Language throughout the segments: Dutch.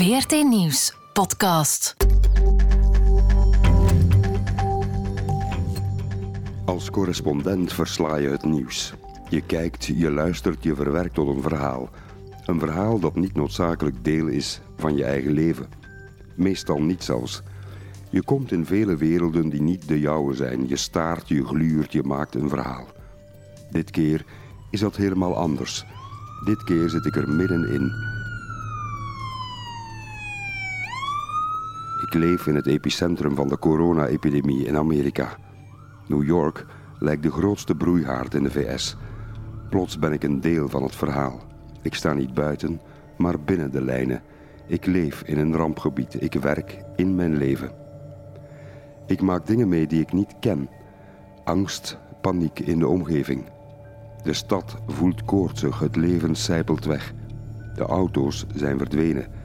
VRT Nieuws podcast. Als correspondent versla je het nieuws. Je kijkt, je luistert, je verwerkt tot een verhaal. Een verhaal dat niet noodzakelijk deel is van je eigen leven. Meestal niet zelfs. Je komt in vele werelden die niet de jouwe zijn. Je staart, je gluurt, je maakt een verhaal. Dit keer is dat helemaal anders. Dit keer zit ik er middenin. Ik leef in het epicentrum van de corona-epidemie in Amerika. New York lijkt de grootste broeihaard in de VS. Plots ben ik een deel van het verhaal. Ik sta niet buiten, maar binnen de lijnen. Ik leef in een rampgebied. Ik werk in mijn leven. Ik maak dingen mee die ik niet ken. Angst, paniek in de omgeving. De stad voelt koortsig, het leven sijpelt weg. De auto's zijn verdwenen.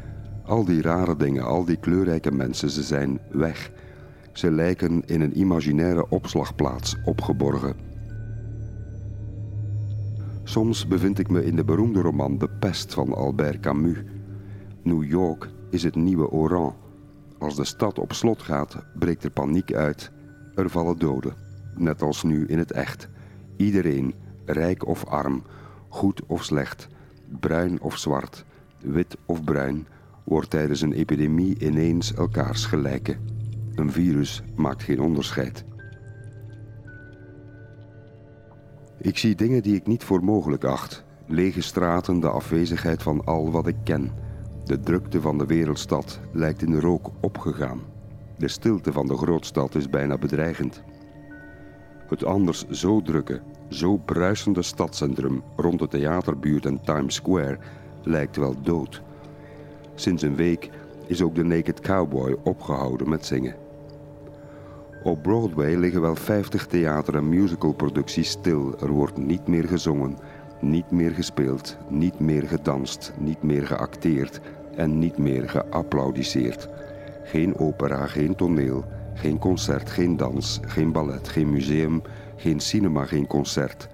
Al die rare dingen, al die kleurrijke mensen, ze zijn weg. Ze lijken in een imaginaire opslagplaats opgeborgen. Soms bevind ik me in de beroemde roman De Pest van Albert Camus. New York is het nieuwe Oran. Als de stad op slot gaat, breekt er paniek uit. Er vallen doden, net als nu in het echt. Iedereen, rijk of arm, goed of slecht, bruin of zwart, wit of bruin, wordt tijdens een epidemie ineens elkaars gelijke. Een virus maakt geen onderscheid. Ik zie dingen die ik niet voor mogelijk acht. Lege straten, de afwezigheid van al wat ik ken. De drukte van de wereldstad lijkt in de rook opgegaan. De stilte van de grootstad is bijna bedreigend. Het anders zo drukke, zo bruisende stadscentrum rond de theaterbuurt en Times Square lijkt wel dood. Sinds een week is ook de Naked Cowboy opgehouden met zingen. Op Broadway liggen wel 50 theater- en musicalproducties stil. Er wordt niet meer gezongen, niet meer gespeeld, niet meer gedanst, niet meer geacteerd en niet meer geapplaudiseerd. Geen opera, geen toneel, geen concert, geen dans, geen ballet, geen museum, geen cinema, geen concert.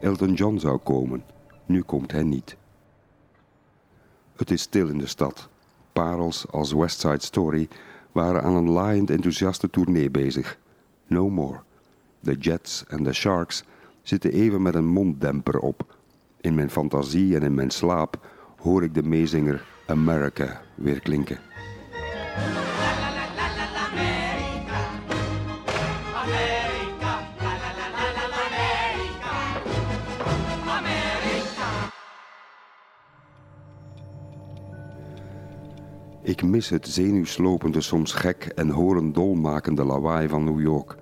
Elton John zou komen, nu komt hij niet. Het is stil in de stad. Parels als West Side Story waren aan een laaiend enthousiaste tournee bezig. No more. De Jets en de Sharks zitten even met een monddemper op. In mijn fantasie en in mijn slaap hoor ik de meezinger America weer klinken. Ik mis het zenuwslopende, soms gek en horendolmakende lawaai van New York.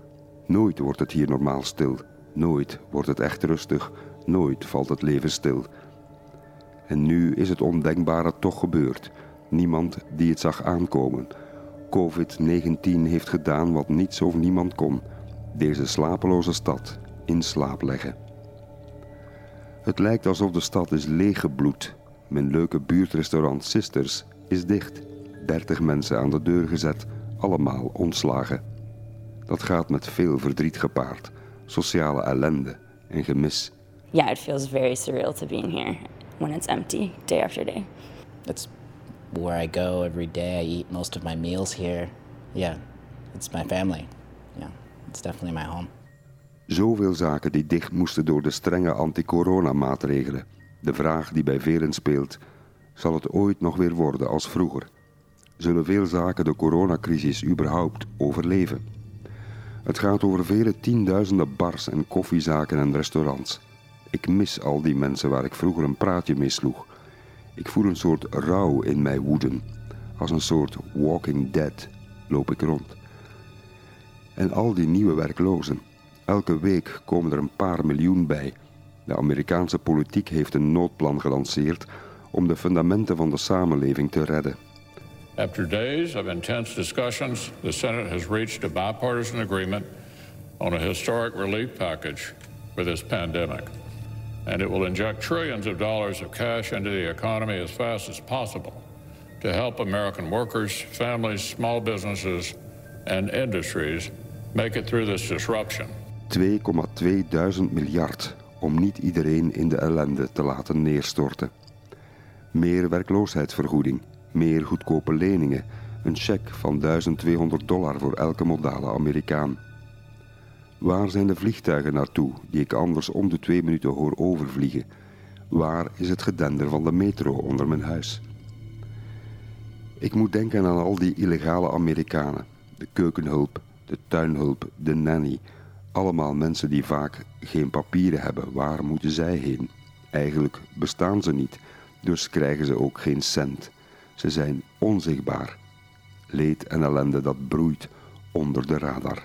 Nooit wordt het hier normaal stil. Nooit wordt het echt rustig. Nooit valt het leven stil. En nu is het ondenkbare toch gebeurd. Niemand die het zag aankomen. COVID-19 heeft gedaan wat niets of niemand kon. Deze slapeloze stad in slaap leggen. Het lijkt alsof de stad is leeggebloed. Mijn leuke buurtrestaurant Sisters is dicht. 30 mensen aan de deur gezet, allemaal ontslagen. Dat gaat met veel verdriet gepaard, sociale ellende en gemis. Yeah, it feels very surreal to be in here when it's empty day after day. That's where I go every day. I eat most of my meals here. Yeah, it's my family. Yeah, it's definitely my home. Zoveel zaken die dicht moesten door de strenge anti-corona-maatregelen. De vraag die bij velen speelt: zal het ooit nog weer worden als vroeger? Zullen veel zaken de coronacrisis überhaupt overleven? Het gaat over vele tienduizenden bars en koffiezaken en restaurants. Ik mis al die mensen waar ik vroeger een praatje mee sloeg. Ik voel een soort rouw in mij woeden. Als een soort walking dead loop ik rond. En al die nieuwe werklozen. Elke week komen er een paar miljoen bij. De Amerikaanse politiek heeft een noodplan gelanceerd om de fundamenten van de samenleving te redden. After days of intense discussions, the Senate has reached a bipartisan agreement on a historic relief package for this pandemic. And it will inject trillions of dollars of cash into the economy as fast as possible to help American workers, families, small businesses, and industries make it through this disruption. 2,2 duizend miljard om niet iedereen in de ellende te laten neerstorten. Meer werkloosheidsvergoeding, Meer goedkope leningen, een cheque van 1200 dollar voor elke modale Amerikaan. Waar zijn de vliegtuigen naartoe die ik anders om de twee minuten hoor overvliegen? Waar is het gedender van de metro onder mijn huis? Ik moet denken aan al die illegale Amerikanen, de keukenhulp, de tuinhulp, de nanny. Allemaal mensen die vaak geen papieren hebben. Waar moeten zij heen? Eigenlijk bestaan ze niet, dus krijgen ze ook geen cent. Ze zijn onzichtbaar. Leed en ellende dat broeit onder de radar.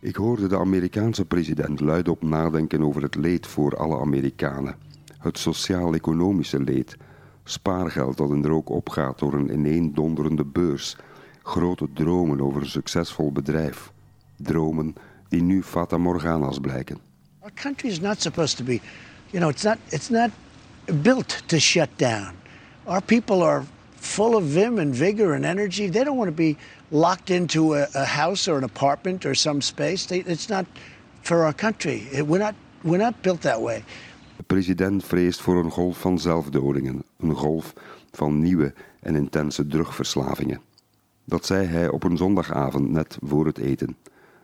Ik hoorde de Amerikaanse president luidop nadenken over het leed voor alle Amerikanen. Het sociaal-economische leed. Spaargeld dat in de rook opgaat door een ineendonderende beurs. Grote dromen over een succesvol bedrijf. Dromen die nu fata morgana's blijken. Our country is not supposed to be, you know, it's not, it's not built to shut down. Our people are full of vim and vigor and energy. They don't want to be locked into a, house or an apartment or some space. They, it's not for our country. We're, not, we're not built that way. De president vreest voor een golf van zelfdodingen, een golf van nieuwe en intense drugverslavingen. Dat zei hij op een zondagavond net voor het eten.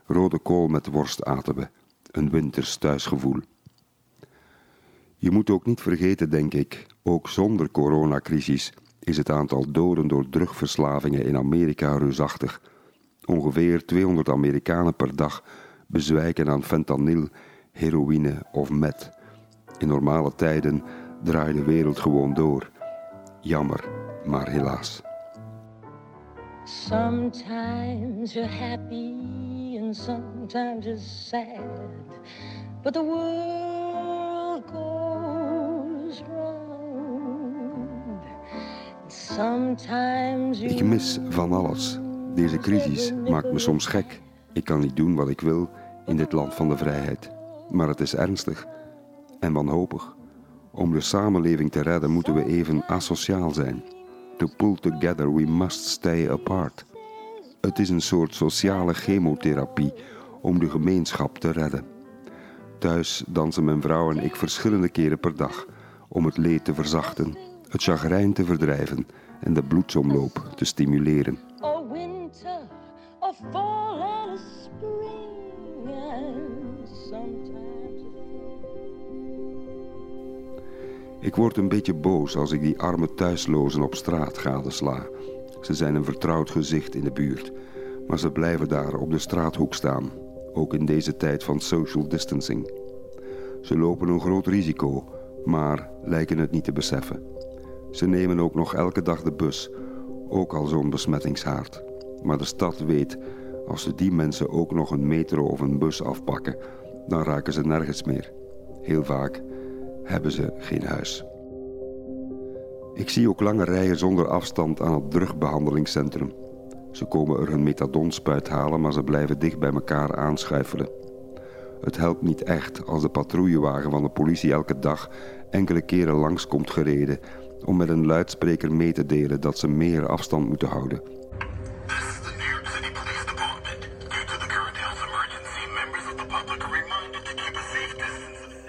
Rode kool met worst aten we, een winters thuisgevoel. Je moet ook niet vergeten, denk ik, ook zonder coronacrisis is het aantal doden door drugverslavingen in Amerika reusachtig. Ongeveer 200 Amerikanen per dag bezwijken aan fentanyl, heroïne of meth. In normale tijden draait de wereld gewoon door. Jammer, maar helaas. Sometimes you're happy and sometimes you're sad. But the world Ik mis van alles. Deze crisis maakt me soms gek. Ik kan niet doen wat ik wil in dit land van de vrijheid. Maar het is ernstig en wanhopig. Om de samenleving te redden moeten we even asociaal zijn. To pull together we must stay apart. Het is een soort sociale chemotherapie om de gemeenschap te redden. Thuis dansen mijn vrouw en ik verschillende keren per dag om het leed te verzachten, het chagrijn te verdrijven en de bloedsomloop te stimuleren. or winter or fall and spring and sometimes Ik word een beetje boos als ik die arme thuislozen op straat gadesla. Ze zijn een vertrouwd gezicht in de buurt, maar ze blijven daar op de straathoek staan, ook in deze tijd van social distancing. Ze lopen een groot risico, maar lijken het niet te beseffen. Ze nemen ook nog elke dag de bus, ook al zo'n besmettingshaard. Maar de stad weet, als ze die mensen ook nog een metro of een bus afpakken, dan raken ze nergens meer. Heel vaak hebben ze geen huis. Ik zie ook lange rijen zonder afstand aan het drugbehandelingscentrum. Ze komen er hun methadonspuit halen, maar ze blijven dicht bij elkaar aanschuifelen. Het helpt niet echt als de patrouillewagen van de politie elke dag enkele keren langs komt gereden om met een luidspreker mee te delen dat ze meer afstand moeten houden.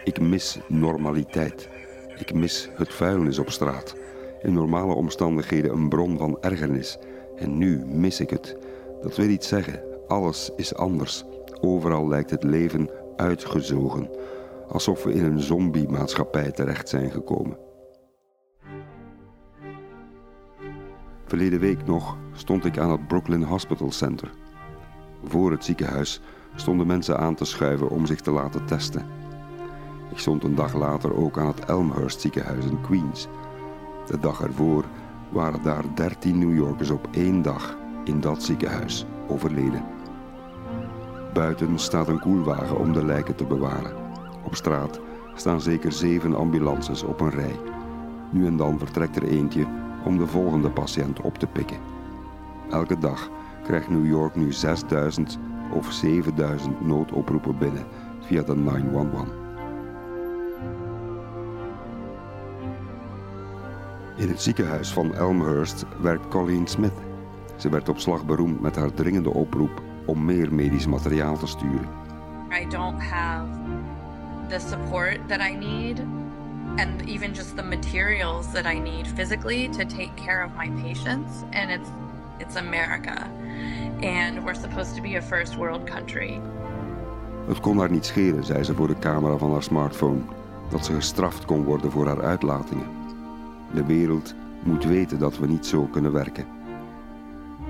Ik mis normaliteit. Ik mis het vuilnis op straat. In normale omstandigheden een bron van ergernis. En nu mis ik het. Dat wil iets zeggen. Alles is anders. Overal lijkt het leven uitgezogen. Alsof we in een zombie-maatschappij terecht zijn gekomen. Verleden week nog stond ik aan het Brooklyn Hospital Center. Voor het ziekenhuis stonden mensen aan te schuiven om zich te laten testen. Ik stond een dag later ook aan het Elmhurst ziekenhuis in Queens. De dag ervoor waren daar 13 New Yorkers op één dag in dat ziekenhuis overleden. Buiten staat een koelwagen om de lijken te bewaren. Op straat staan zeker zeven ambulances op een rij. Nu en dan vertrekt er eentje om de volgende patiënt op te pikken. Elke dag krijgt New York nu 6000 of 7000 noodoproepen binnen via de 911. In het ziekenhuis van Elmhurst werkt Colleen Smith. Ze werd op slag beroemd met haar dringende oproep om meer medisch materiaal te sturen. I don't have the support that I need and even just the materials that I need physically to take care of my patients. And it's it's America, and we're supposed to be a first world country. Het kon haar niet schelen, zei ze voor de camera van haar smartphone, dat ze gestraft kon worden voor haar uitlatingen. De wereld moet weten dat we niet zo kunnen werken.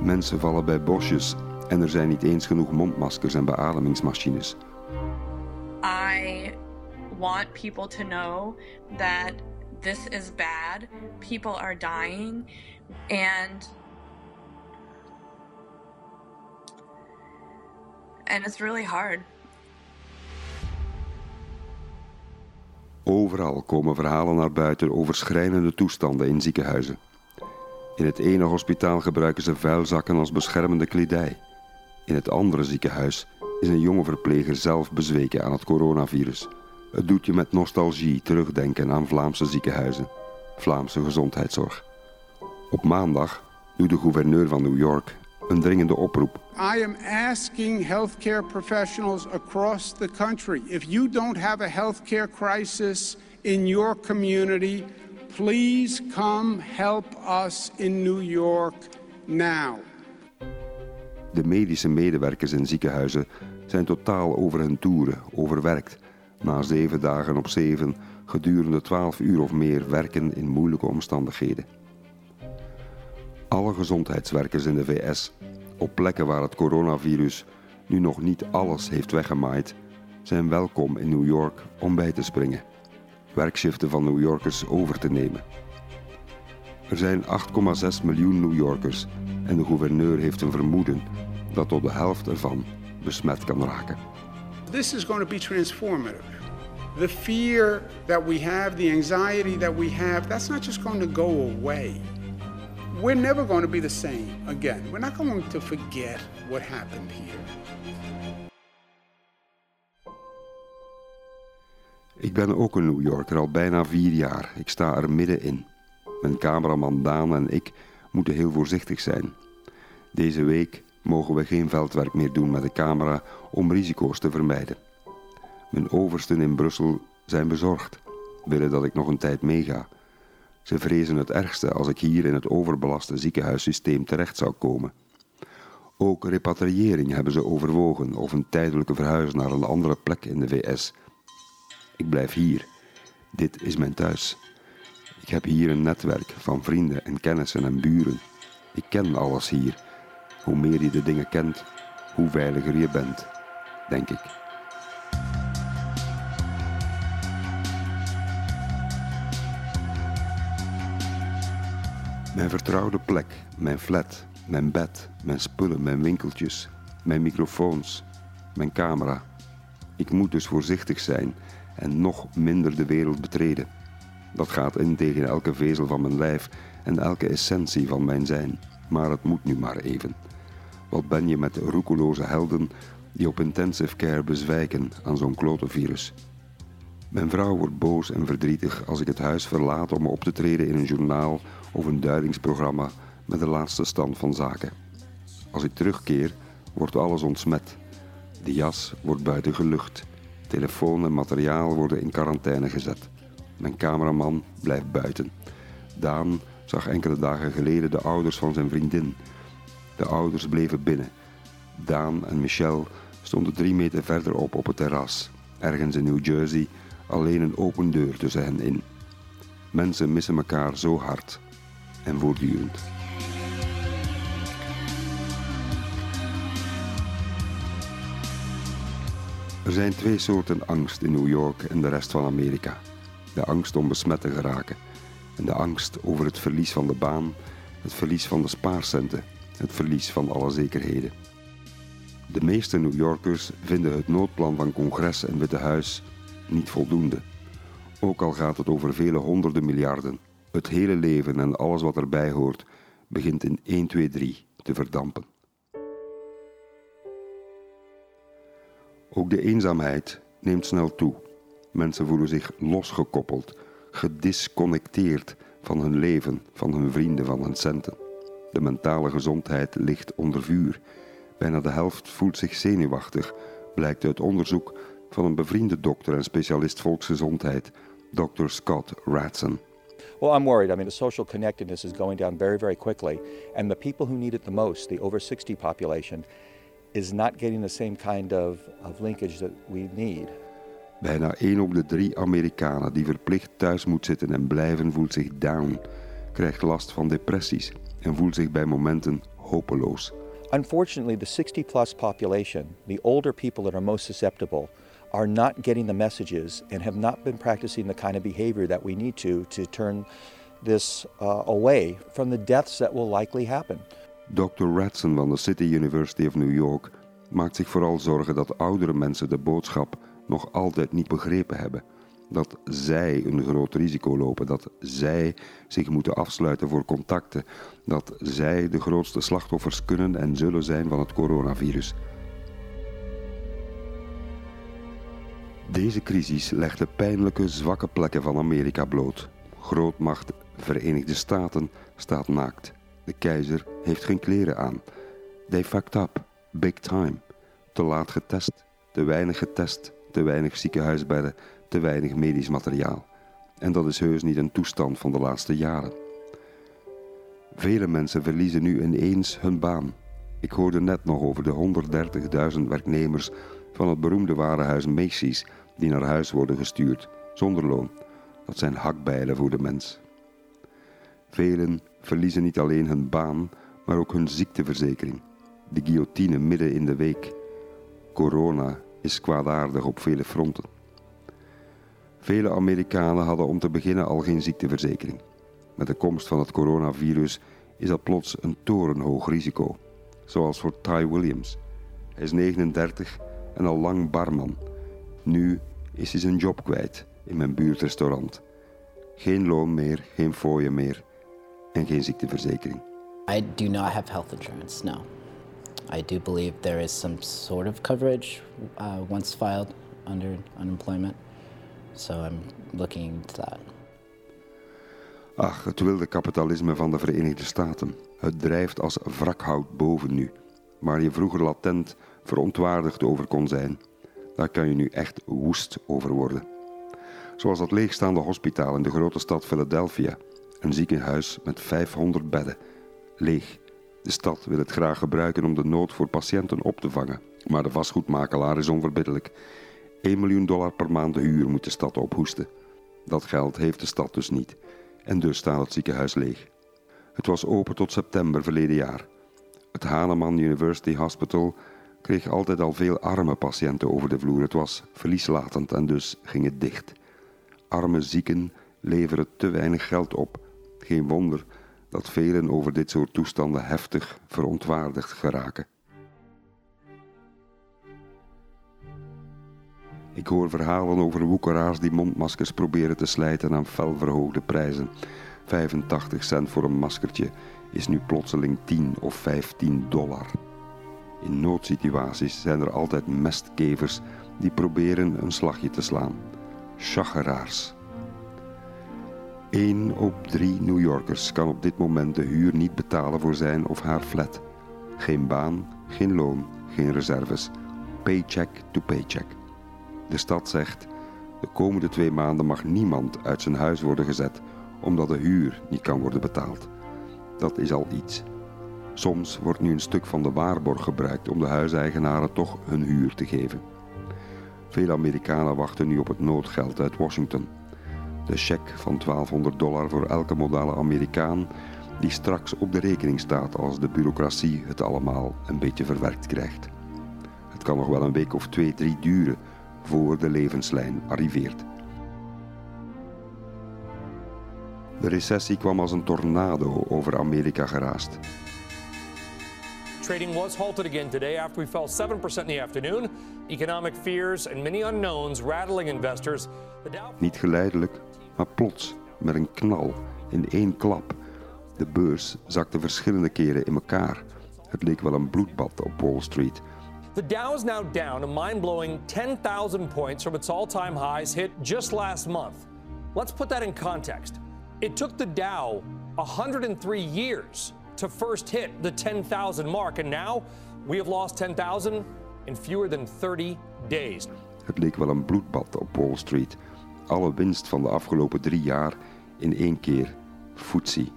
Mensen vallen bij bosjes en er zijn niet eens genoeg mondmaskers en beademingsmachines. I want people to know that this is bad. People are dying, and and it's really hard. Overal komen verhalen naar buiten over schrijnende toestanden in ziekenhuizen. In het ene hospitaal gebruiken ze vuilzakken als beschermende kledij. In het andere ziekenhuis is een jonge verpleger zelf bezweken aan het coronavirus. Het doet je met nostalgie terugdenken aan Vlaamse ziekenhuizen, Vlaamse gezondheidszorg. Op maandag doet de gouverneur van New York een dringende oproep. I am asking healthcare professionals across the country if you don't have a healthcare crisis in your community, please come help us in New York now. De medische medewerkers in ziekenhuizen zijn totaal over hun toeren, overwerkt. Na zeven dagen op zeven, gedurende twaalf uur of meer werken in moeilijke omstandigheden. Alle gezondheidswerkers in de VS, op plekken waar het coronavirus nu nog niet alles heeft weggemaaid, zijn welkom in New York om bij te springen. Werkschiften van New Yorkers over te nemen. Er zijn 8,6 miljoen New Yorkers en de gouverneur heeft een vermoeden dat tot de helft ervan besmet kan raken. This is going to be transformative. The fear that we have, the anxiety that we have, that's not just going to go away. We're never going to be the same again. We're not going to forget what happened here. Ik ben ook een New Yorker al bijna vier jaar. Ik sta er middenin. Mijn cameraman Daan en ik moeten heel voorzichtig zijn. Deze week mogen we geen veldwerk meer doen met de camera om risico's te vermijden. Mijn oversten in Brussel zijn bezorgd, willen dat ik nog een tijd meega. Ze vrezen het ergste als ik hier in het overbelaste ziekenhuissysteem terecht zou komen. Ook repatriëring hebben ze overwogen of een tijdelijke verhuis naar een andere plek in de VS. Ik blijf hier. Dit is mijn thuis. Ik heb hier een netwerk van vrienden en kennissen en buren. Ik ken alles hier. Hoe meer je de dingen kent, hoe veiliger je bent, denk ik. Mijn vertrouwde plek, mijn flat, mijn bed, mijn spullen, mijn winkeltjes, mijn microfoons, mijn camera. Ik moet dus voorzichtig zijn en nog minder de wereld betreden. Dat gaat in tegen elke vezel van mijn lijf en elke essentie van mijn zijn. Maar het moet nu maar even. Wat ben je met roekeloze helden die op intensive care bezwijken aan zo'n klote virus? Mijn vrouw wordt boos en verdrietig als ik het huis verlaat om op te treden in een journaal of een duidingsprogramma met de laatste stand van zaken. Als ik terugkeer, wordt alles ontsmet. De jas wordt buiten gelucht. Telefoon en materiaal worden in quarantaine gezet. Mijn cameraman blijft buiten. Daan zag enkele dagen geleden de ouders van zijn vriendin. De ouders bleven binnen. Daan en Michelle stonden drie meter verderop op het terras, ergens in New Jersey, alleen een open deur tussen hen in. Mensen missen elkaar zo hard en voortdurend. Er zijn twee soorten angst in New York en de rest van Amerika. De angst om besmet te geraken en de angst over het verlies van de baan, het verlies van de spaarcenten, het verlies van alle zekerheden. De meeste New Yorkers vinden het noodplan van Congres en Witte Huis niet voldoende. Ook al gaat het over vele honderden miljarden, het hele leven en alles wat erbij hoort begint in 1, 2, 3 te verdampen. Ook de eenzaamheid neemt snel toe. Mensen voelen zich losgekoppeld, gedisconnecteerd van hun leven, van hun vrienden, van hun centen. De mentale gezondheid ligt onder vuur. Bijna de helft voelt zich zenuwachtig, blijkt uit onderzoek van een bevriende dokter en specialist volksgezondheid Dr. Scott Ratson. Well, I'm worried. I mean, the social connectedness is going down very, very quickly. And the people who need it the most, the over 60 population, is not getting the same kind of, of linkage that we need. Bijna 1 op de 3 Amerikanen die verplicht thuis moet zitten en blijven voelt zich down, krijgt last van depressies en voelt zich bij momenten hopeloos. Unfortunately, the 60 plus population, the older people that are most susceptible, are not getting the messages and have not been practicing the kind of behavior that we need to to turn this uh, away from the deaths that will likely happen. Dr. Ratson van de City University of New York maakt zich vooral zorgen dat oudere mensen de boodschap nog altijd niet begrepen hebben. Dat zij een groot risico lopen, dat zij zich moeten afsluiten voor contacten, dat zij de grootste slachtoffers kunnen en zullen zijn van het coronavirus. Deze crisis legt de pijnlijke zwakke plekken van Amerika bloot. Grootmacht Verenigde Staten staat naakt. De keizer heeft geen kleren aan. They fucked up. Big time. Te laat getest. Te weinig getest. Te weinig ziekenhuisbedden. Te weinig medisch materiaal. En dat is heus niet een toestand van de laatste jaren. Vele mensen verliezen nu ineens hun baan. Ik hoorde net nog over de 130.000 werknemers van het beroemde warenhuis Macy's die naar huis worden gestuurd zonder loon. Dat zijn hakbijlen voor de mens. Velen verliezen niet alleen hun baan, maar ook hun ziekteverzekering. De guillotine midden in de week. Corona is kwaadaardig op vele fronten. Vele Amerikanen hadden om te beginnen al geen ziekteverzekering. Met de komst van het coronavirus is dat plots een torenhoog risico, zoals voor Ty Williams. Hij is 39 en al lang barman. Nu is hij zijn job kwijt in mijn buurtrestaurant. Geen loon meer, geen fooien meer en geen ziekteverzekering. I do not have health insurance, no. I do believe there is some sort of coverage uh, once filed under unemployment. So I'm looking into that. Ach, het wilde kapitalisme van de Verenigde Staten. Het drijft als wrakhout boven nu. Waar je vroeger latent verontwaardigd over kon zijn, daar kan je nu echt woest over worden. Zoals dat leegstaande hospitaal in de grote stad Philadelphia. Een ziekenhuis met 500 bedden. Leeg. De stad wil het graag gebruiken om de nood voor patiënten op te vangen. Maar de vastgoedmakelaar is onverbiddelijk. 1 miljoen dollar per maand de huur moet de stad ophoesten. Dat geld heeft de stad dus niet. En dus staat het ziekenhuis leeg. Het was open tot september verleden jaar. Het Haneman University Hospital kreeg altijd al veel arme patiënten over de vloer. Het was verlieslatend en dus ging het dicht. Arme zieken leveren te weinig geld op. Geen wonder dat velen over dit soort toestanden heftig verontwaardigd geraken. Ik hoor verhalen over woekeraars die mondmaskers proberen te slijten aan fel verhoogde prijzen. 85 cent voor een maskertje is nu plotseling 10 of 15 dollar. In noodsituaties zijn er altijd mestkevers die proberen een slagje te slaan. Chageraars. 1 op 3 New Yorkers kan op dit moment de huur niet betalen voor zijn of haar flat. Geen baan, geen loon, geen reserves. Paycheck to paycheck. De stad zegt: de komende twee maanden mag niemand uit zijn huis worden gezet omdat de huur niet kan worden betaald. Dat is al iets. Soms wordt nu een stuk van de waarborg gebruikt om de huiseigenaren toch hun huur te geven. Veel Amerikanen wachten nu op het noodgeld uit Washington. De cheque van 1200 dollar voor elke modale Amerikaan die straks op de rekening staat als de bureaucratie het allemaal een beetje verwerkt krijgt. Het kan nog wel een week of twee, drie duren voor de levenslijn arriveert. De recessie kwam als een tornado over Amerika geraast. Trading was halted again today after we fell 7% in the afternoon. Economic fears and many unknowns rattling investors. Niet geleidelijk, maar plots, met een knal, in één klap. De beurs zakte verschillende keren in elkaar. Het leek wel een bloedbad op Wall Street. The Dow is now down a mind blowing 10,000 points from its all time highs hit just last month. Let's put that in context. It took the Dow 103 years to first hit the 10,000 mark, and now we have lost 10,000 in fewer than 30 days. Het leek wel een bloedbad op Wall Street. alle winst van de afgelopen drie jaar in één keer foetsie,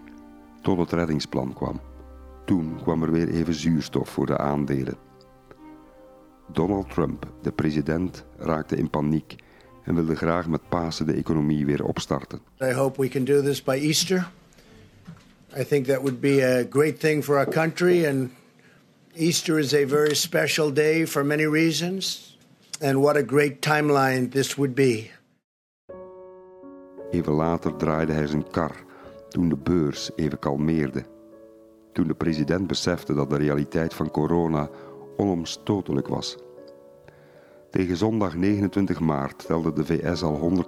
tot het reddingsplan kwam. Toen kwam er weer even zuurstof voor de aandelen. Donald Trump, de president, raakte in paniek en wilde graag met Pasen de economie weer opstarten. I hope we can do this by Easter. I think that would be a great thing for our country, and Easter is a very special day for many reasons. And what a great timeline this would be. Even later draaide hij zijn kar toen de beurs even kalmeerde. Toen de president besefte dat de realiteit van corona onomstotelijk was. Tegen zondag 29 maart telde de VS al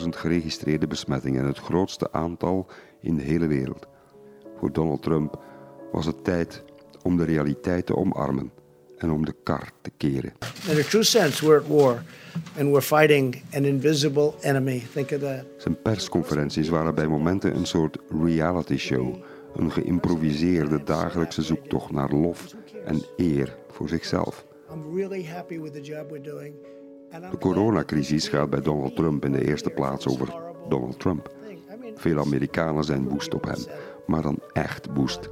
150.000 geregistreerde besmettingen, het grootste aantal in de hele wereld. Voor Donald Trump was het tijd om de realiteit te omarmen en om de kar te keren. In a true sense, we're at war, and we're fighting an invisible enemy. Think of that. Zijn persconferenties waren bij momenten een soort reality show, een geïmproviseerde dagelijkse zoektocht naar lof en eer voor zichzelf. I'm really happy with the job we're doing. And I'm De coronacrisis gaat bij Donald Trump in de eerste plaats over Donald Trump. Veel Amerikanen zijn woest op hem, maar dan echt woest.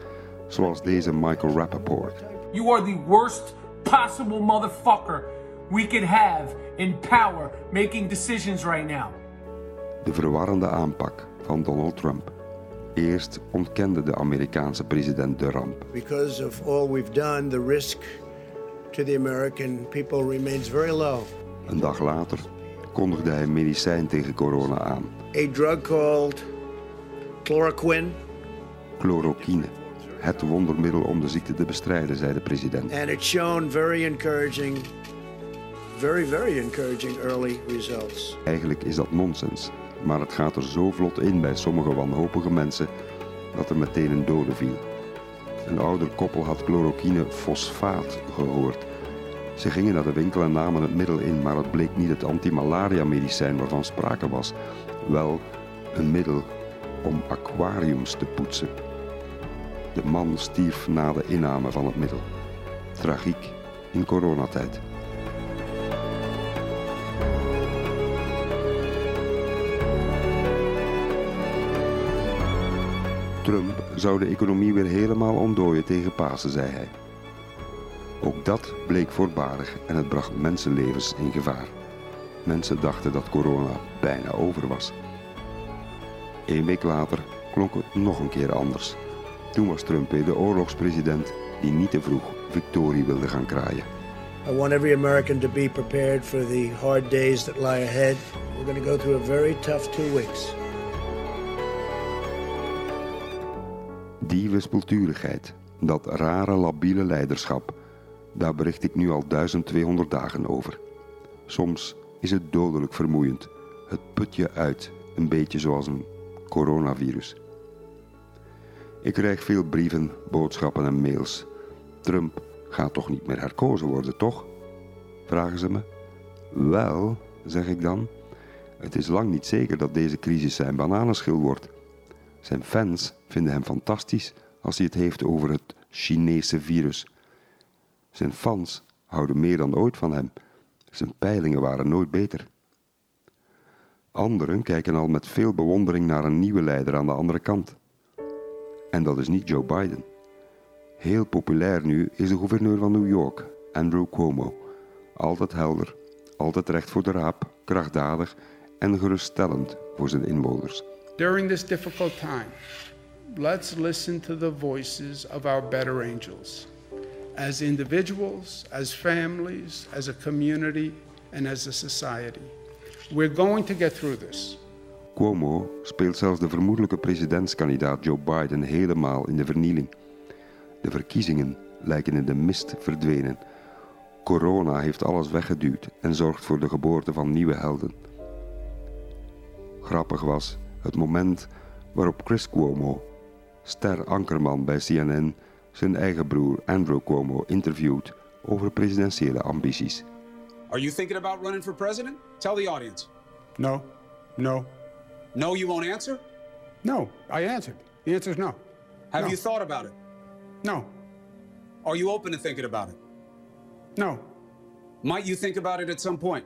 Zoals deze Michael Rappaport. You are the worst possible motherfucker we could have in power making decisions right now. De verwarrende aanpak van Donald Trump. Eerst ontkende de Amerikaanse president de ramp. Because of all we've done, the risk to the American people remains very low. Een dag later kondigde hij medicijn tegen corona aan, A drug called chloroquine, chloroquine. Het wondermiddel om de ziekte te bestrijden, zei de president. and it's shown very encouraging, very, very encouraging early results. Eigenlijk is dat nonsens, maar het gaat er zo vlot in bij sommige wanhopige mensen dat er meteen een dode viel. Een ouder koppel had chloroquine fosfaat gehoord. Ze gingen naar de winkel en namen het middel in, maar het bleek niet het antimalaria-medicijn waarvan sprake was. Wel een middel om aquariums te poetsen. De man stierf na de inname van het middel. Tragiek in coronatijd. Trump zou de economie weer helemaal ontdooien tegen Pasen, zei hij. Ook dat bleek voorbarig en het bracht mensenlevens in gevaar. Mensen dachten dat corona bijna over was. Eén week later klonk het nog een keer anders. Toen was Trump de oorlogspresident die niet te vroeg victorie wilde gaan kraaien. I want every American to be prepared for the hard days that lie ahead. We're going to go through a very tough two weeks. Die wispelturigheid, dat rare labiele leiderschap, daar bericht ik nu al 1200 dagen over. Soms is het dodelijk vermoeiend. Het put je uit, een beetje zoals een coronavirus. Ik krijg veel brieven, boodschappen en mails. Trump gaat toch niet meer herkozen worden, toch? Vragen ze me. Wel, zeg ik dan, het is lang niet zeker dat deze crisis zijn bananenschil wordt. Zijn fans vinden hem fantastisch als hij het heeft over het Chinese virus. Zijn fans houden meer dan ooit van hem. Zijn peilingen waren nooit beter. Anderen kijken al met veel bewondering naar een nieuwe leider aan de andere kant. En dat is niet Joe Biden. Heel populair nu is de gouverneur van New York, Andrew Cuomo. Altijd helder, altijd recht voor de raap, krachtdadig en geruststellend voor zijn inwoners. During this difficult time, let's listen to the voices of our better angels. As individuals, as families, as a community, and as a society. We're going to get through this. Cuomo speelt zelfs de vermoedelijke presidentskandidaat Joe Biden helemaal in de vernieling. De verkiezingen lijken in de mist verdwenen. Corona heeft alles weggeduwd en zorgt voor de geboorte van nieuwe helden. Grappig was het moment waarop Chris Cuomo, ster ankerman bij CNN, zijn eigen broer Andrew Cuomo interviewt over presidentiële ambities. Are you thinking about running for president? Tell the audience. No, no, No, you won't answer? no. I answered. The answer is no. Have No. you thought about it? No, Are you open to thinking about it? no, Might you think about it at some point?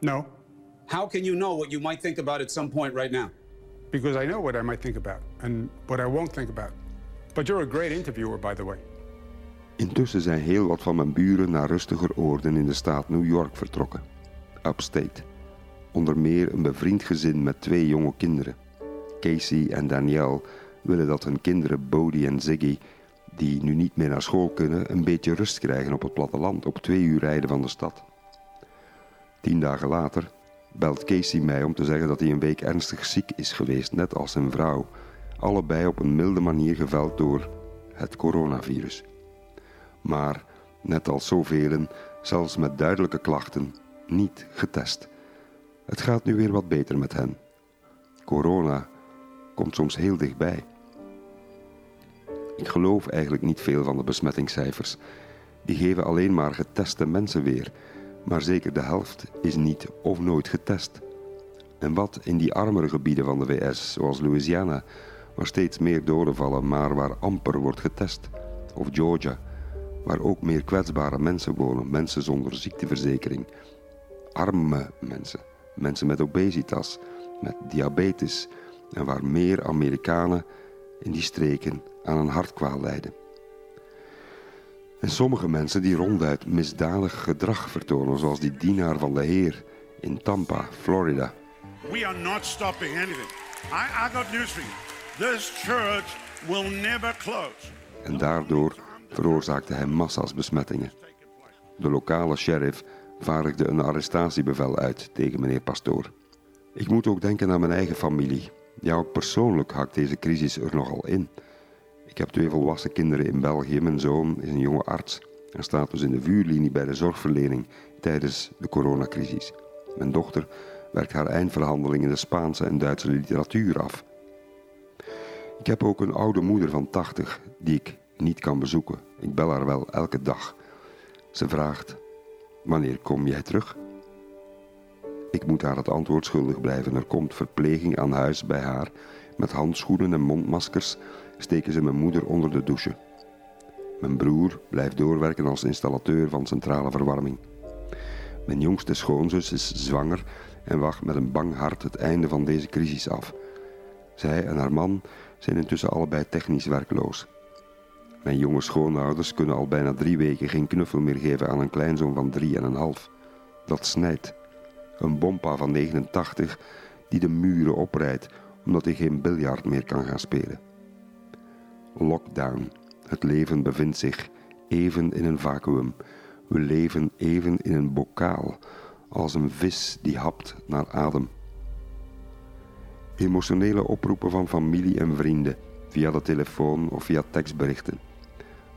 no. How can you know what you might think about at some point right now? Because I know what I might think about and what I won't think about. But you're a great interviewer, by the way. Intussen zijn heel wat van mijn buren naar rustiger oorden in de staat New York vertrokken. Upstate. Onder meer een bevriend gezin met twee jonge kinderen. Casey en Danielle willen dat hun kinderen Bodie en Ziggy, die nu niet meer naar school kunnen, een beetje rust krijgen op het platteland op twee uur rijden van de stad. Tien dagen later belt Casey mij om te zeggen dat hij een week ernstig ziek is geweest, net als zijn vrouw. Allebei op een milde manier geveld door het coronavirus. Maar, net als zoveel, zelfs met duidelijke klachten, niet getest. Het gaat nu weer wat beter met hen. Corona komt soms heel dichtbij. Ik geloof eigenlijk niet veel van de besmettingscijfers. Die geven alleen maar geteste mensen weer, maar zeker de helft is niet of nooit getest. En wat in die armere gebieden van de VS, zoals Louisiana, waar steeds meer doden vallen, maar waar amper wordt getest, of Georgia, waar ook meer kwetsbare mensen wonen, mensen zonder ziekteverzekering, arme mensen, mensen met obesitas, met diabetes en waar meer Amerikanen in die streken aan een hartkwaal lijden. En sommige mensen die ronduit misdadig gedrag vertonen, zoals die dienaar van de Heer in Tampa, Florida. We are not stopping anything. I, I got news for you. This church will never close. En daardoor veroorzaakte hij massa's besmettingen. De lokale sheriff vaardigde een arrestatiebevel uit tegen meneer Pastoor. Ik moet ook denken aan mijn eigen familie. Ja, persoonlijk hakt deze crisis er nogal in. Ik heb twee volwassen kinderen in België. Mijn zoon is een jonge arts en staat dus in de vuurlinie bij de zorgverlening tijdens de coronacrisis. Mijn dochter werkt haar eindverhandeling in de Spaanse en Duitse literatuur af. Ik heb ook een oude moeder van 80 die ik niet kan bezoeken. Ik bel haar wel elke dag. Ze vraagt: Wanneer kom jij terug? Ik moet haar het antwoord schuldig blijven. Er komt verpleging aan huis bij haar. Met handschoenen en mondmaskers steken ze mijn moeder onder de douche. Mijn broer blijft doorwerken als installateur van centrale verwarming. Mijn jongste schoonzus is zwanger en wacht met een bang hart het einde van deze crisis af. Zij en haar man zijn intussen allebei technisch werkloos. Mijn jonge schoonouders kunnen al bijna drie weken geen knuffel meer geven aan een kleinzoon van drie en een half. Dat snijdt. Een bompa van 89 die de muren oprijdt omdat hij geen biljart meer kan gaan spelen. Lockdown. Het leven bevindt zich even in een vacuüm. We leven even in een bokaal, als een vis die hapt naar adem. Emotionele oproepen van familie en vrienden, via de telefoon of via tekstberichten.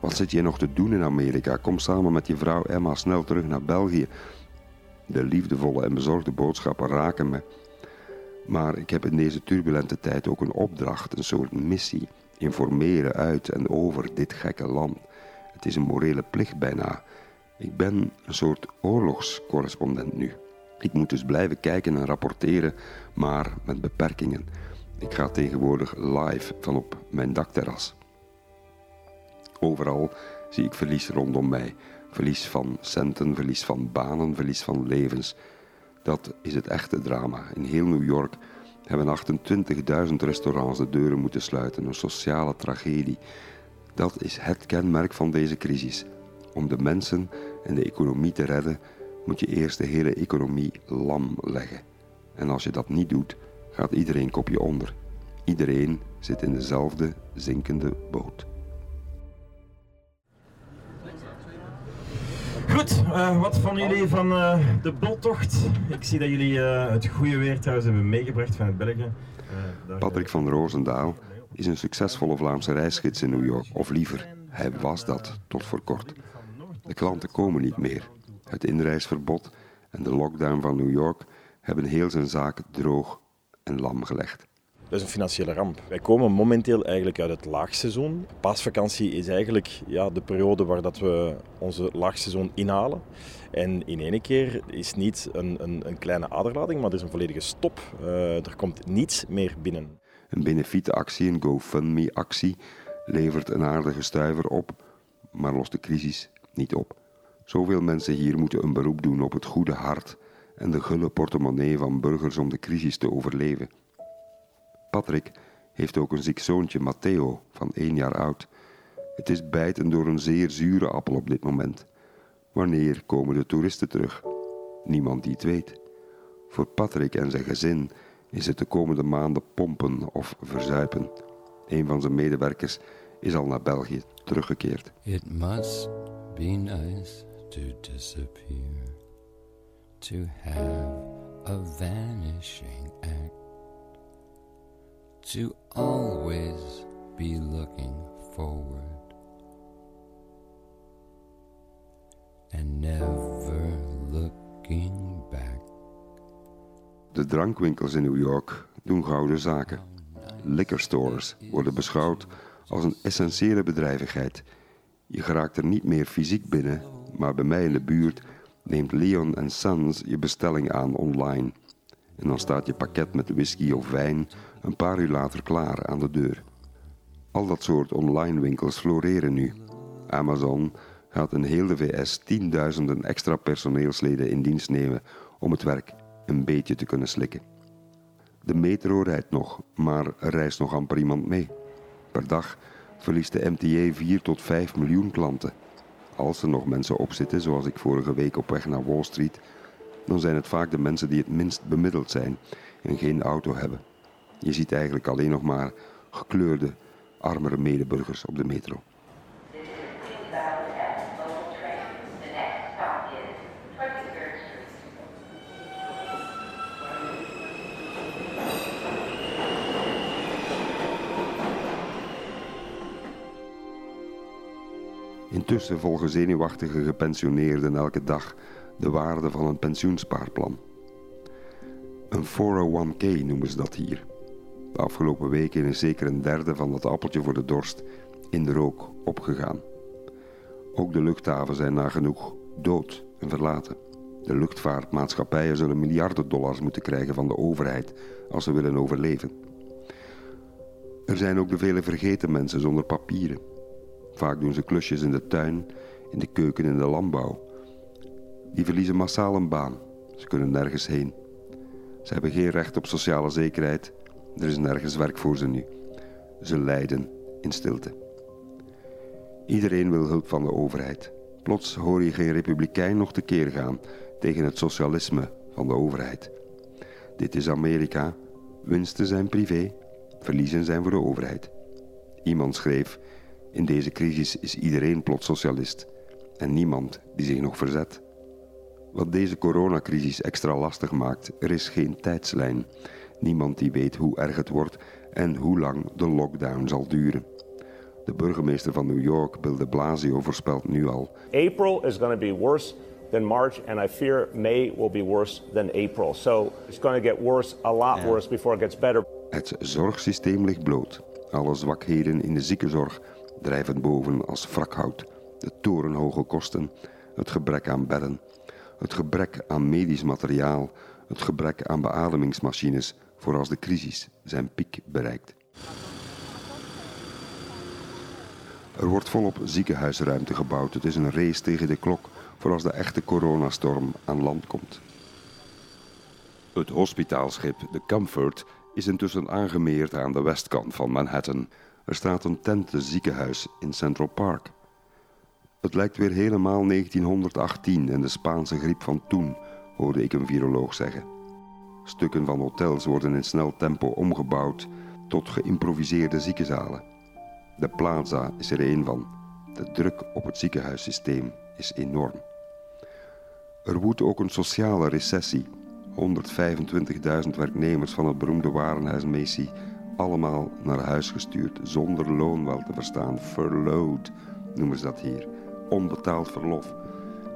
Wat zit je nog te doen in Amerika? Kom samen met je vrouw Emma snel terug naar België. De liefdevolle en bezorgde boodschappen raken me. Maar ik heb in deze turbulente tijd ook een opdracht, een soort missie. Informeren uit en over dit gekke land. Het is een morele plicht bijna. Ik ben een soort oorlogscorrespondent nu. Ik moet dus blijven kijken en rapporteren, maar met beperkingen. Ik ga tegenwoordig live van op mijn dakterras. Overal zie ik verlies rondom mij. Verlies van centen, verlies van banen, verlies van levens. Dat is het echte drama. In heel New York hebben 28.000 restaurants de deuren moeten sluiten. Een sociale tragedie. Dat is het kenmerk van deze crisis. Om de mensen en de economie te redden, moet je eerst de hele economie lam leggen. En als je dat niet doet, gaat iedereen kopje onder. Iedereen zit in dezelfde zinkende boot. Goed, uh, wat vonden jullie van uh, de boltocht? Ik zie dat jullie uh, het goede weer trouwens hebben meegebracht vanuit België. Patrick van Roosendaal is een succesvolle Vlaamse reisgids in New York. Of liever, hij was dat tot voor kort. De klanten komen niet meer. Het inreisverbod en de lockdown van New York hebben heel zijn zaak droog en lam gelegd. Dat is een financiële ramp. Wij komen momenteel eigenlijk uit het laagseizoen. Paasvakantie is eigenlijk ja, de periode waar dat we onze laagseizoen inhalen. En in één keer is niet een, een, een kleine aderlading, maar er is een volledige stop. Uh, er komt niets meer binnen. Een benefietactie, een GoFundMe-actie, levert een aardige stuiver op, maar lost de crisis niet op. Zoveel mensen hier moeten een beroep doen op het goede hart en de gulle portemonnee van burgers om de crisis te overleven. Patrick heeft ook een ziek zoontje, Matteo, van één jaar oud. Het is bijten door een zeer zure appel op dit moment. Wanneer komen de toeristen terug? Niemand die het weet. Voor Patrick en zijn gezin is het de komende maanden pompen of verzuipen. Een van zijn medewerkers is al naar België teruggekeerd. To disappear, to have a vanishing act, to always be looking forward and never looking back. De drankwinkels in New York doen gouden zaken. Liquor stores worden beschouwd als een essentiële bedrijvigheid. Je geraakt er niet meer fysiek binnen, maar bij mij in de buurt neemt Leon Sons je bestelling aan online. En dan staat je pakket met whisky of wijn een paar uur later klaar aan de deur. Al dat soort online winkels floreren nu. Amazon gaat in heel de VS tienduizenden extra personeelsleden in dienst nemen om het werk een beetje te kunnen slikken. De metro rijdt nog, maar er reist nog amper iemand mee. Per dag verliest de MTA 4 tot 5 miljoen klanten. Als er nog mensen op zitten, zoals ik vorige week op weg naar Wall Street, dan zijn het vaak de mensen die het minst bemiddeld zijn en geen auto hebben. Je ziet eigenlijk alleen nog maar gekleurde, armere medeburgers op de metro. Intussen volgen zenuwachtige gepensioneerden elke dag de waarde van een pensioenspaarplan. Een 401k noemen ze dat hier. De afgelopen weken is zeker een derde van dat appeltje voor de dorst in de rook opgegaan. Ook de luchthavens zijn nagenoeg dood en verlaten. De luchtvaartmaatschappijen zullen miljarden dollars moeten krijgen van de overheid als ze willen overleven. Er zijn ook de vele vergeten mensen zonder papieren. Vaak doen ze klusjes in de tuin, in de keuken en de landbouw. Die verliezen massaal een baan. Ze kunnen nergens heen. Ze hebben geen recht op sociale zekerheid. Er is nergens werk voor ze nu. Ze lijden in stilte. Iedereen wil hulp van de overheid. Plots hoor je geen republikein nog tekeer gaan tegen het socialisme van de overheid. Dit is Amerika. Winsten zijn privé, verliezen zijn voor de overheid. Iemand schreef in deze crisis is iedereen plots socialist en niemand die zich nog verzet. Wat deze coronacrisis extra lastig maakt, er is geen tijdslijn. Niemand die weet hoe erg het wordt en hoe lang de lockdown zal duren. De burgemeester van New York, Bill de Blasio, voorspelt nu al. April is going to be worse than March, and I fear May will be worse than April. So it's going to get worse, a lot worse, before it gets better. Het zorgsysteem ligt bloot. Alle zwakheden in de ziekenzorg drijven boven als wrakhout. De torenhoge kosten, het gebrek aan bedden, het gebrek aan medisch materiaal, het gebrek aan beademingsmachines voor als de crisis zijn piek bereikt. Er wordt volop ziekenhuisruimte gebouwd. Het is een race tegen de klok voor als de echte coronastorm aan land komt. Het hospitaalschip, de Comfort, is intussen aangemeerd aan de westkant van Manhattan. Er staat een ziekenhuis in Central Park. Het lijkt weer helemaal 1918 en de Spaanse griep van toen, hoorde ik een viroloog zeggen. Stukken van hotels worden in snel tempo omgebouwd tot geïmproviseerde ziekenzalen. De Plaza is er één van. De druk op het ziekenhuissysteem is enorm. Er woedt ook een sociale recessie. 125.000 werknemers van het beroemde warenhuis Macy allemaal naar huis gestuurd, zonder loon wel te verstaan. Furloughed noemen ze dat hier. Onbetaald verlof.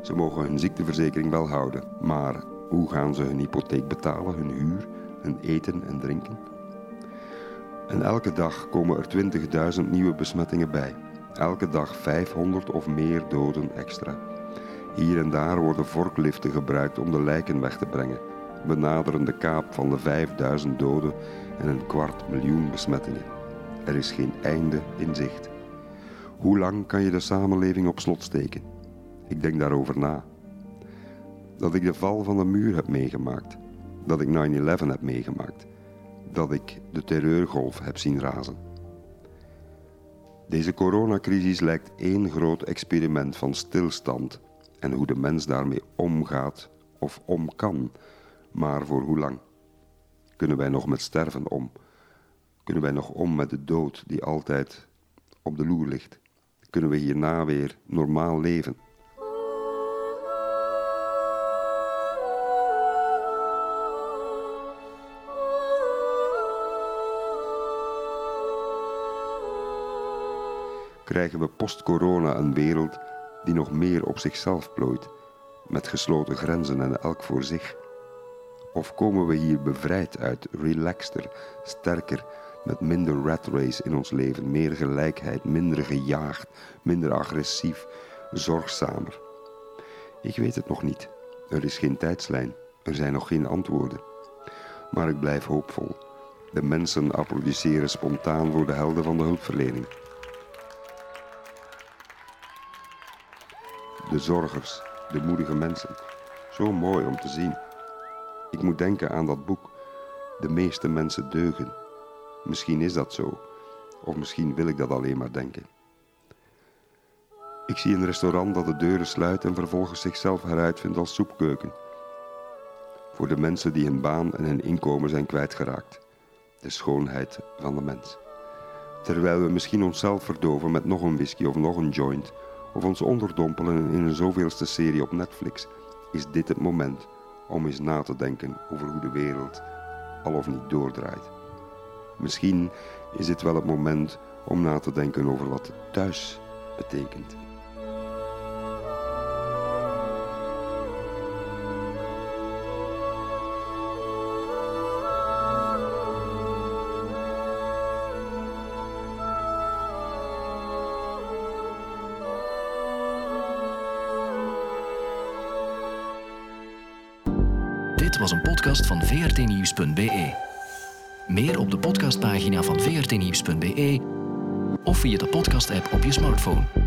Ze mogen hun ziekteverzekering wel houden, maar hoe gaan ze hun hypotheek betalen, hun huur, hun eten en drinken? En elke dag komen er 20.000 nieuwe besmettingen bij. Elke dag 500 of meer doden extra. Hier en daar worden vorkliften gebruikt om de lijken weg te brengen. Benaderen de kaap van de 5000 doden en een kwart miljoen besmettingen. Er is geen einde in zicht. Hoe lang kan je de samenleving op slot steken? Ik denk daarover na. Dat ik de val van de muur heb meegemaakt. Dat ik 9-11 heb meegemaakt. Dat ik de terreurgolf heb zien razen. Deze coronacrisis lijkt één groot experiment van stilstand en hoe de mens daarmee omgaat of om kan, maar voor hoe lang? Kunnen wij nog met sterven om? Kunnen wij nog om met de dood die altijd op de loer ligt? Kunnen we hierna weer normaal leven? Krijgen we post-corona een wereld die nog meer op zichzelf plooit, met gesloten grenzen en elk voor zich? Of komen we hier bevrijd uit, relaxter, sterker, met minder rat race in ons leven, meer gelijkheid, minder gejaagd, minder agressief, zorgzamer? Ik weet het nog niet. Er is geen tijdslijn, er zijn nog geen antwoorden. Maar ik blijf hoopvol. De mensen applaudisseren spontaan voor de helden van de hulpverlening. De zorgers, de moedige mensen. Zo mooi om te zien. Ik moet denken aan dat boek. De meeste mensen deugen. Misschien is dat zo. Of misschien wil ik dat alleen maar denken. Ik zie een restaurant dat de deuren sluit en vervolgens zichzelf heruitvindt als soepkeuken. Voor de mensen die hun baan en hun inkomen zijn kwijtgeraakt. De schoonheid van de mens. Terwijl we misschien onszelf verdoven met nog een whisky of nog een joint, of ons onderdompelen in een zoveelste serie op Netflix, is dit het moment om eens na te denken over hoe de wereld al of niet doordraait. Misschien is dit wel het moment om na te denken over wat thuis betekent. vrtnieuws.be. Meer op de podcastpagina van vrtnieuws.be of via de podcast-app op je smartphone.